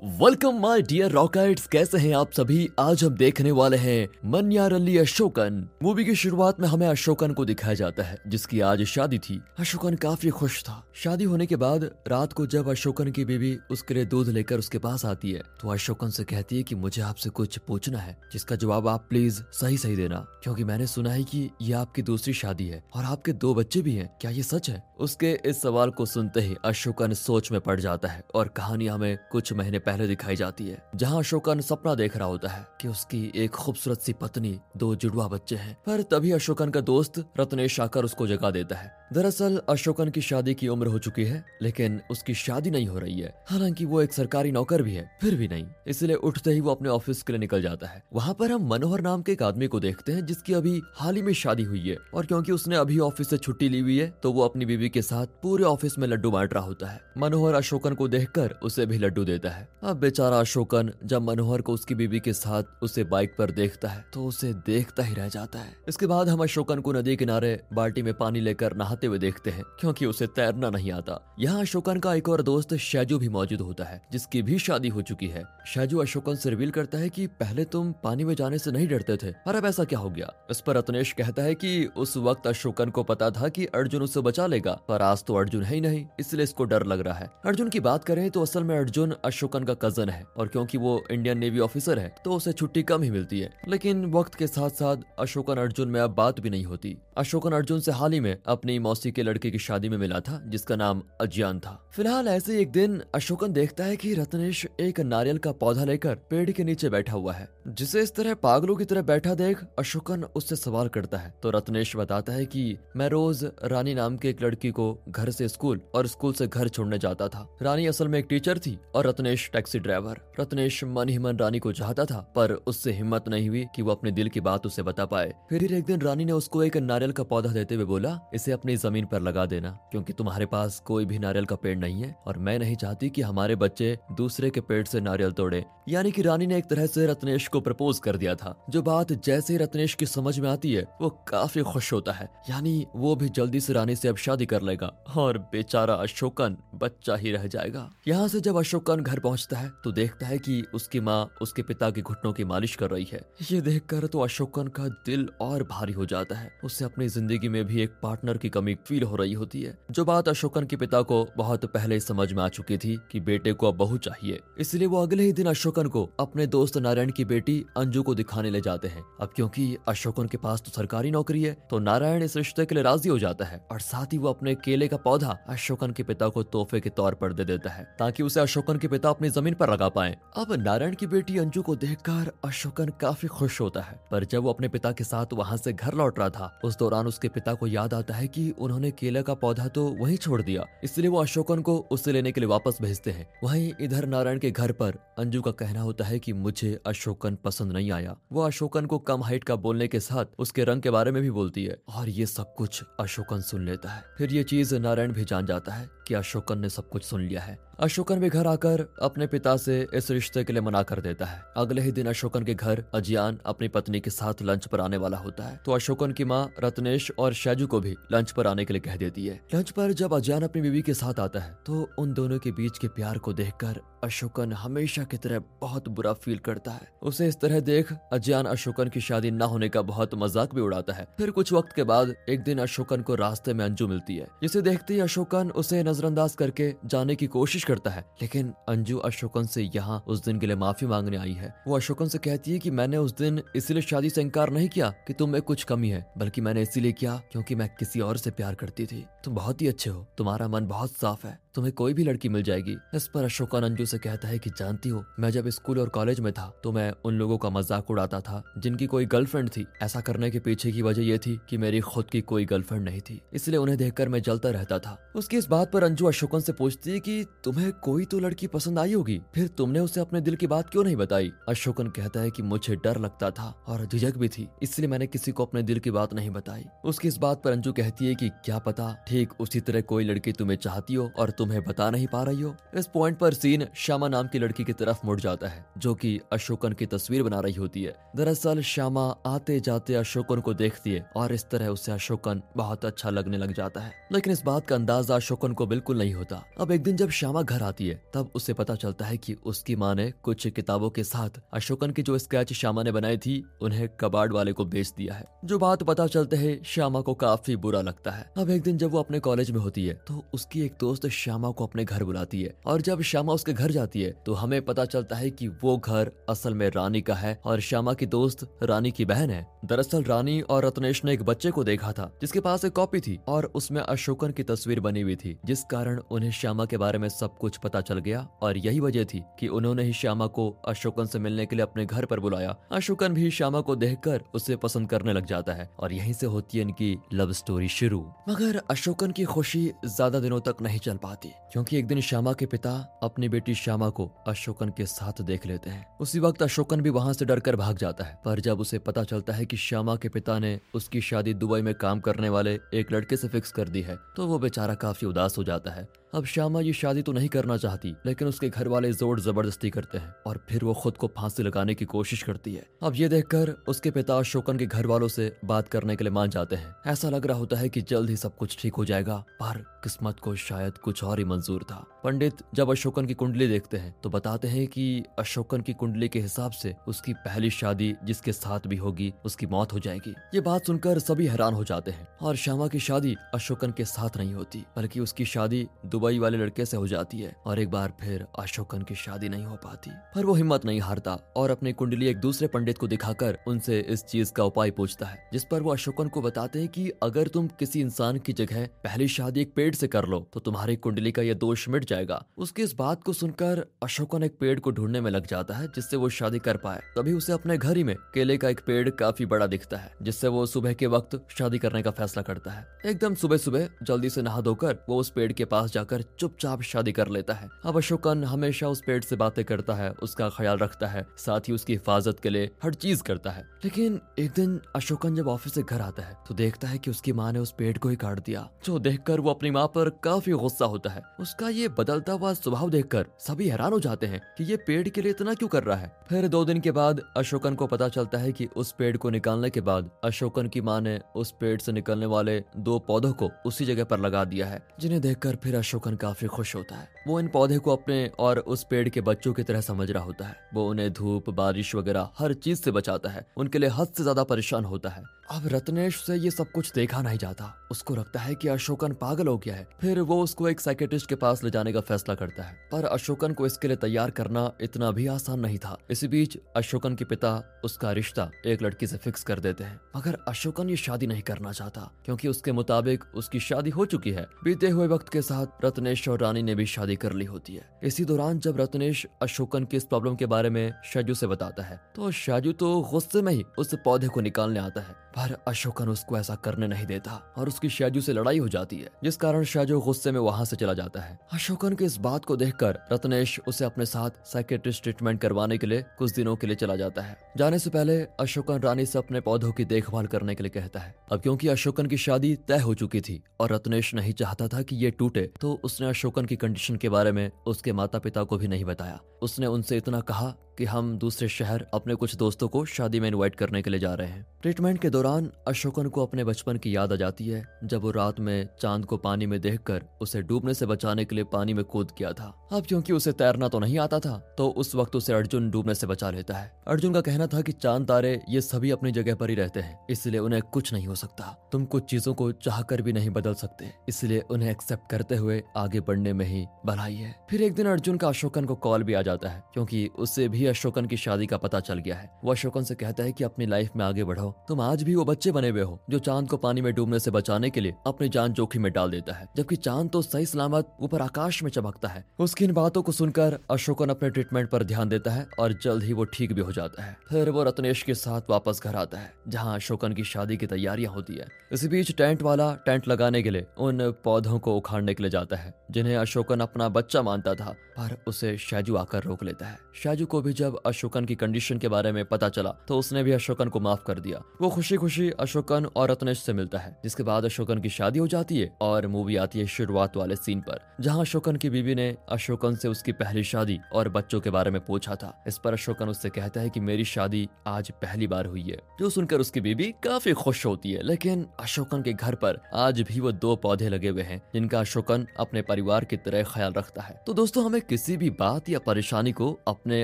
Welcome my dear rockets कैसे हैं आप सभी? आज हम देखने वाले हैं मन्यारल्ली अशोकन। मूवी की शुरुआत में हमें अशोकन को दिखाया जाता है, जिसकी आज शादी थी। अशोकन काफ़ी खुश था। शादी होने के बाद, रात को जब अशोकन की बीवी उसके लिए दूध लेकर उसके पास आती है तो अशोकन से कहती है कि मुझे आपसे कुछ पूछना है, जिसका जवाब आप प्लीज़ सही सही देना। क्योंकि मैंने सुना है की ये आपकी दूसरी शादी है, और आपके दो बच्चे भी है। क्या ये सच है? उसके इस सवाल को सुनते ही अशोकन सोच में पड़ जाता है, और कहानी हमें कुछ महीने पहले दिखाई जाती है, जहाँ अशोकन सपना देख रहा होता है कि उसकी एक खूबसूरत सी पत्नी, दो जुड़वा बच्चे हैं। पर तभी अशोकन का दोस्त रत्नेश आकर उसको जगा देता है। दरअसल अशोकन की शादी की उम्र हो चुकी है, लेकिन उसकी शादी नहीं हो रही है। हालाँकि वो एक सरकारी नौकर भी है, फिर भी नहीं। इसलिए उठते ही वो अपने ऑफ़िस के लिए निकल जाता है। वहाँ पर हम मनोहर नाम के एक आदमी को देखते हैं, जिसकी अभी हाल ही में शादी हुई है। और क्योंकि उसने अभी ऑफ़िस से छुट्टी ली हुई है तो वो अपनी बीवी के साथ पूरे ऑफ़िस में लड्डू बांट रहा होता है। मनोहर अशोकन को देखकर उसे भी लड्डू देता है। अब बेचारा अशोकन जब मनोहर को उसकी बीवी के साथ उसे बाइक पर देखता है तो उसे देखता ही रह जाता है। इसके बाद हम अशोकन को नदी किनारे बाल्टी में पानी लेकर नहाते हुए देखते हैं, क्योंकि उसे तैरना नहीं आता। यहाँ अशोकन का एक और दोस्त शैजू भी मौजूद होता है, जिसकी भी शादी हो चुकी है। शैजू अशोकन से रिवील करता है कि पहले तुम पानी में जाने से नहीं डरते थे और अब ऐसा क्या हो गया? इस पर रत्नेश कहता है कि उस वक्त अशोकन को पता था की अर्जुन उसे बचा लेगा, पर आज तो अर्जुन है ही नहीं, इसलिए इसको डर लग रहा है। अर्जुन की बात करें तो असल में अर्जुन अशोकन का कज़न है, और क्योंकि वो इंडियन नेवी ऑफिसर है तो उसे छुट्टी कम ही मिलती है। लेकिन वक्त के साथ साथ अशोकन अर्जुन में अब बात भी नहीं होती। अशोकन अर्जुन से हाल ही में अपनी मौसी के लड़के की शादी में मिला था, जिसका नाम अज्ञान था। फ़िलहाल ऐसे एक दिन अशोकन देखता है कि रत्नेश एक नारियल का पौधा लेकर पेड़ के नीचे बैठा हुआ है, जिसे इस तरह पागलों की तरह बैठा देख अशोकन उससे सवाल करता है। तो रत्नेश बताता है कि मैं रोज रानी नाम के एक लड़की को घर से स्कूल और स्कूल से घर छोड़ने जाता था। रानी असल में एक टीचर थी और रत्नेश टैक्सी ड्राइवर। रत्नेश मन ही मन रानी को चाहता था, पर उससे हिम्मत नहीं हुई कि वो अपने दिल की बात उसे बता पाए। फिर एक दिन रानी ने उसको एक नारियल का पौधा देते हुए बोला, इसे अपनी ज़मीन पर लगा देना, क्योंकि तुम्हारे पास कोई भी नारियल का पेड़ नहीं है, और मैं नहीं चाहती कि हमारे बच्चे दूसरे के पेड़ से नारियल तोड़े। यानी कि रानी ने एक तरह से रत्नेश को प्रपोज कर दिया था। जो बात जैसे ही रत्नेश की समझ में आती है, वो काफ़ी खुश होता है। यानी वो भी जल्दी से रानी से अब शादी कर लेगा और बेचारा अशोकन बच्चा ही रह जाएगा। यहाँ से जब अशोकन घर पहुँचता है तो देखता है कि उसकी माँ उसके पिता के घुटनों की मालिश कर रही है। ये देखकर तो अशोकन का दिल और भारी हो जाता है। उसे अपनी ज़िंदगी में भी एक पार्टनर की कमी फील हो रही होती है। जो बात अशोकन के पिता को बहुत पहले समझ में आ चुकी थी कि बेटे को अब बहू चाहिए। इसलिए वो अगले ही दिन अशोकन को अपने दोस्त नारायण की बेटी अंजू को दिखाने ले जाते हैं। अब क्योंकि अशोकन के पास तो सरकारी नौकरी है तो नारायण इस रिश्ते के लिए राज़ी हो जाता है। और साथ ही वो अपने केले का पौधा अशोकन के पिता को तोहफे के तौर पर दे देता है, ताकि उसे अशोकन के पिता अपनी ज़मीन पर लगा पाए। अब नारायण की बेटी अंजू को देखकर अशोकन काफ़ी खुश होता है। पर जब वो अपने पिता के साथ वहाँ से घर लौट रहा था, उस दौरान उसके पिता को याद आता है कि उन्होंने केले का पौधा तो वहीं छोड़ दिया। इसलिए वो अशोकन को उससे लेने के लिए वापस भेजते हैं। वहीं इधर नारायण के घर पर अंजू का कहना होता है कि मुझे अशोकन पसंद नहीं आया। वो अशोकन को कम हाइट का बोलने के साथ उसके रंग के बारे में भी बोलती है। और ये सब कुछ अशोकन सुन लेता है। फिर ये चीज़ नारायण भी जान जाता है। कि अशोकन ने सब कुछ सुन लिया है। अशोकन भी घर आकर अपने पिता से इस रिश्ते के लिए मना कर देता है। अगले ही दिन अशोकन के घर अजियान अपनी पत्नी के साथ लंच पर आने वाला होता है। तो अशोकन की माँ रत्नेश और शैजू को भी लंच पर आने के लिए कह देती है। लंच पर जब अजियान अपनी बीवी के साथ आता है तो उन दोनों के बीच के प्यार को देखकर अशोकन हमेशा की तरह बहुत बुरा फील करता है। उसे इस तरह देख अजियान अशोकन की शादी न होने का बहुत मज़ाक भी उड़ाता है। फिर कुछ वक्त के बाद एक दिन अशोकन को रास्ते में अंजू मिलती है। जिसे देखते ही अशोकन उसे नजरअंदाज करके जाने की कोशिश करता है, लेकिन अंजू अशोकन से यहाँ उस दिन के लिए माफ़ी मांगने आई है। वो अशोकन से कहती है कि मैंने उस दिन इसलिए शादी से इनकार नहीं किया कि तुम में कुछ कमी है, बल्कि मैंने इसीलिए किया क्योंकि मैं किसी और से प्यार करती थी। तुम बहुत ही अच्छे हो, तुम्हारा मन बहुत साफ़ है। तुम्हें कोई भी लड़की मिल जाएगी। इस पर अशोकन अंजू से कहता है कि जानती हो, मैं जब स्कूल और कॉलेज में था तो मैं उन लोगों का मज़ाक उड़ाता था, जिनकी कोई गर्लफ्रेंड थी। ऐसा करने के पीछे की वजह यह थी कि मेरी खुद की कोई गर्लफ्रेंड नहीं थी, इसलिए उन्हें देखकर मैं जलता रहता था। उसकी इस बात पर अंजू अशोकन से पूछती है कि, तुम्हें कोई तो लड़की पसंद आई होगी? फिर तुमने उसे अपने दिल की बात क्यों नहीं बताई? अशोकन कहता है कि, मुझे डर लगता था और झिझक भी थी, इसलिए मैंने किसी को अपने दिल की बात नहीं बताई। उसकी इस बात पर अंजू कहती है की, क्या पता, ठीक उसी तरह कोई लड़की तुम्हें चाहती हो और तुम तुम्हें बता नहीं पा रही हो? इस पॉइंट पर सीन श्यामा नाम की लड़की की तरफ़ मुड़ जाता है, जो कि अशोकन की तस्वीर बना रही होती है। दरअसल श्यामा आते जाते अशोकन को देखती है और इस तरह उसे अशोकन बहुत अच्छा लगने लग जाता है। लेकिन इस बात का अंदाज़ा अशोकन को बिल्कुल नहीं होता। अब एक दिन जब श्यामा घर आती है, तब उसे पता चलता है की उसकी माँ ने कुछ किताबों के साथ अशोकन की जो स्केच श्यामा ने बनाई थी, उन्हें कबाड़ वाले को बेच दिया है। जो बात पता चलते है श्यामा को काफ़ी बुरा लगता है। अब एक दिन जब वो अपने कॉलेज में होती है तो उसकी एक दोस्त श्यामा को अपने घर बुलाती है और जब श्यामा उसके घर जाती है तो हमें पता चलता है कि वो घर असल में रानी का है और श्यामा की दोस्त रानी की बहन है। दरअसल रानी और रत्नेश ने एक बच्चे को देखा था, जिसके पास एक कॉपी थी और उसमें अशोकन की तस्वीर बनी हुई थी, जिस कारण उन्हें श्यामा के बारे में सब कुछ पता चल गया और यही वजह थी कि उन्होंने ही श्यामा को अशोकन से मिलने के लिए अपने घर पर बुलाया। अशोकन भी श्यामा को देखकर उसे पसंद करने लग जाता है और यहीं से होती है इनकी लव स्टोरी शुरू। मगर अशोकन की खुशी ज़्यादा दिनों तक नहीं चल पाती। क्योंकि एक दिन श्यामा के पिता अपनी बेटी श्यामा को अशोकन के साथ देख लेते हैं। उसी वक्त अशोकन भी वहाँ से डरकर भाग जाता है, पर जब उसे पता चलता है कि श्यामा के पिता ने उसकी शादी दुबई में काम करने वाले एक लड़के से फिक्स कर दी है तो वो बेचारा काफ़ी उदास हो जाता है। अब श्यामा ये शादी तो नहीं करना चाहती, लेकिन उसके घर वाले ज़ोर ज़बरदस्ती करते हैं और फिर वो खुद को फांसी लगाने की कोशिश करती है। अब ये देखकर उसके पिता अशोकन के घर वालों से बात करने के लिए मान जाते हैं। ऐसा लग रहा होता है कि जल्द ही सब कुछ ठीक हो जाएगा, पर किस्मत को शायद कुछ और ही मंजूर था। पंडित जब अशोकन की कुंडली देखते हैं तो बताते हैं कि अशोकन की कुंडली के हिसाब से उसकी पहली शादी जिसके साथ भी होगी, उसकी मौत हो जाएगी। ये बात सुनकर सभी हैरान हो जाते हैं, और श्यामा की शादी अशोकन के साथ नहीं होती, बल्कि उसकी शादी दुबई वाले लड़के से हो जाती है और एक बार फिर अशोकन की शादी नहीं हो पाती। पर वो हिम्मत नहीं हारता और अपनी कुंडली एक दूसरे पंडित को दिखाकर उनसे इस चीज़ का उपाय पूछता है, जिस पर वो अशोकन को बताते हैं कि अगर तुम किसी इंसान की जगह पहली शादी एक पेड़ से कर लो तो तुम्हारी कुंडली का यह दोष मिट जाएगा। उसकी इस बात को सुनकर अशोकन एक पेड़ को ढूँढने में लग जाता है, जिससे वो शादी कर पाए। तभी उसे अपने घर ही में केले का एक पेड़ काफ़ी बड़ा दिखता है, जिससे वो सुबह के वक्त शादी करने का फैसला करता है। एकदम सुबह सुबह जल्दी से नहा धोकर वो उस पेड़ के पास जाकर चुपचाप शादी कर लेता है। अब अशोकन हमेशा उस पेड़ से बातें करता है, उसका ख्याल रखता है, साथ ही उसकी हिफाजत के लिए हर चीज़ करता है। लेकिन एक दिन अशोकन जब ऑफ़िस से घर आता है तो देखता है कि उसकी माँ ने उस पेड़ को ही काट दिया, जो देखकर वो अपनी माँ पर काफ़ी गुस्सा होता है। उसका ये बदलता हुआ स्वभाव देखकर सभी हैरान हो जाते हैं कि ये पेड़ के लिए इतना क्यों कर रहा है। फिर दो दिन के बाद अशोकन को पता चलता है कि उस पेड़ को निकालने के बाद अशोकन की माँ ने उस पेड़ से निकलने वाले दो पौधों को उसी जगह पर लगा दिया है, जिन्हें देखकर फिर अशोकन काफ़ी खुश होता है। वो इन पौधे को अपने और उस पेड़ के बच्चों की तरह समझ रहा होता है। वो उन्हें धूप, बारिश वगैरह हर चीज़ से बचाता है। उनके लिए हद से ज़्यादा परेशान होता है। अब रत्नेश से ये सब कुछ देखा नहीं जाता। उसको लगता है कि अशोकन पागल हो गया है। फिर वो उसको एक साइकेटिस्ट के पास ले जाने का फैसला करता है। पर अशोकन को इसके लिए तैयार करना इतना भी आसान नहीं था। इसी बीच अशोकन के पिता, उसका रिश्ता एक लड़की से फिक्स कर देते हैं। मगर अशोकन ये शादी नहीं करना चाहता, क्योंकि उसके मुताबिक उसकी शादी हो चुकी है। बीते हुए वक्त के साथ रत्नेश और रानी ने भी शादी कर ली होती है। इसी दौरान जब रत्नेश अशोकन की इस प्रॉब्लम के बारे में शाजू से बताता है तो शाजू तो गुस्से में ही उस पौधे को निकालने आता है। पर अशोकन उसको ऐसा करने नहीं देता और उसकी शाजू से लड़ाई हो जाती है, जिस कारण शाजू गुस्से में वहाँ से चला जाता है। अशोकन की इस बात को देखकर रत्नेश उसे अपने साथ साइकेट्रिस्ट ट्रीटमेंट करवाने के लिए कुछ दिनों के लिए चला जाता है। जाने से पहले अशोकन रानी से अपने पौधों की देखभाल करने के लिए कहता है। अब क्योंकि अशोकन की शादी तय हो चुकी थी और रत्नेश नहीं चाहता था कि ये टूटे तो उसने अशोकन की कंडीशन के बारे में उसके माता पिता को भी नहीं बताया। उसने उनसे इतना कहा कि हम दूसरे शहर अपने कुछ दोस्तों को शादी में इनवाइट करने के लिए जा रहे हैं। ट्रीटमेंट के दौरान अशोकन को अपने बचपन की याद आ जाती है, जब वो रात में चाँद को पानी में देखकर उसे डूबने से बचाने के लिए पानी में कूद गया था। अब क्योंकि उसे तैरना तो नहीं आता था तो उस वक्त उसे अर्जुन डूबने से बचा लेता है। अर्जुन का कहना था कि चाँद, तारे ये सभी अपनी जगह पर ही रहते हैं, इसलिए उन्हें कुछ नहीं हो सकता। तुम कुछ चीज़ों को चाह कर भी नहीं बदल सकते, इसलिए उन्हें एक्सेप्ट करते हुए आगे बढ़ने में ही भलाई है। फिर एक दिन अर्जुन का अशोकन को कॉल भी आ जाता है, क्योंकि उससे भी अशोकन की शादी का पता चल गया है। वो अशोकन से कहता है कि अपनी लाइफ में आगे बढ़ो तुम आज भी वो बच्चे बने हुए हो, जो चाँद को पानी में डूबने से बचाने के लिए अपनी जान जोखिम में डाल देता है। जबकि चाँद तो सही सलामत ऊपर आकाश में चमकता है। उसकी इन बातों को सुनकर अशोकन अपने ट्रीटमेंट पर ध्यान देता है और जल्द ही वो ठीक भी हो जाता है। फिर वो रत्नेश के साथ वापस घर आता है, जहाँ अशोकन की शादी की तैयारियाँ होती है। इसी बीच टेंट वाला टेंट लगाने के लिए उन पौधों को उखाड़ने के लिए जाता है, जिन्हें अशोकन अपना बच्चा मानता था, पर उसे शाजू आकर रोक लेता है। शाजू को भी जब अशोकन की कंडीशन के बारे में पता चला तो उसने भी अशोकन को माफ़ कर दिया। वो खुशी खुशी अशोकन और रत्नेश से मिलता है, जिसके बाद अशोकन की शादी हो जाती है और मूवी आती है शुरुआत वाले सीन पर, जहाँ अशोकन की बीबी ने अशोकन से उसकी पहली शादी और बच्चों के बारे में पूछा था। इस पर अशोकन उससे कहता है की मेरी शादी आज पहली बार हुई है। जो सुनकर उसकी बीबी काफ़ी खुश होती है, लेकिन अशोकन के घर पर आज भी वो दो पौधे लगे हुए हैं, जिनका अशोकन अपने परिवार की तरह ख्याल रखता है। तो दोस्तों, हमें किसी भी बात या परेशानी को अपने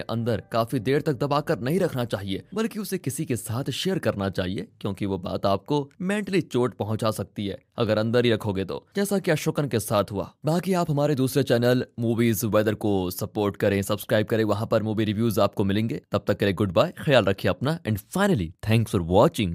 अंदर काफ़ी देर तक दबाकर नहीं रखना चाहिए, बल्कि उसे किसी के साथ शेयर करना चाहिए, क्योंकि वो बात आपको मेंटली चोट पहुँचा सकती है, अगर अंदर ही रखोगे तो। जैसा कि अशोकन के साथ हुआ। बाकी आप हमारे दूसरे चैनल मूवीज़ वेदर को सपोर्ट करें सब्सक्राइब करें, वहाँ पर मूवी रिव्यूज़ आपको मिलेंगे। तब तक के लिए गुड बाय ख्याल रखिए अपना and finally thanks for watching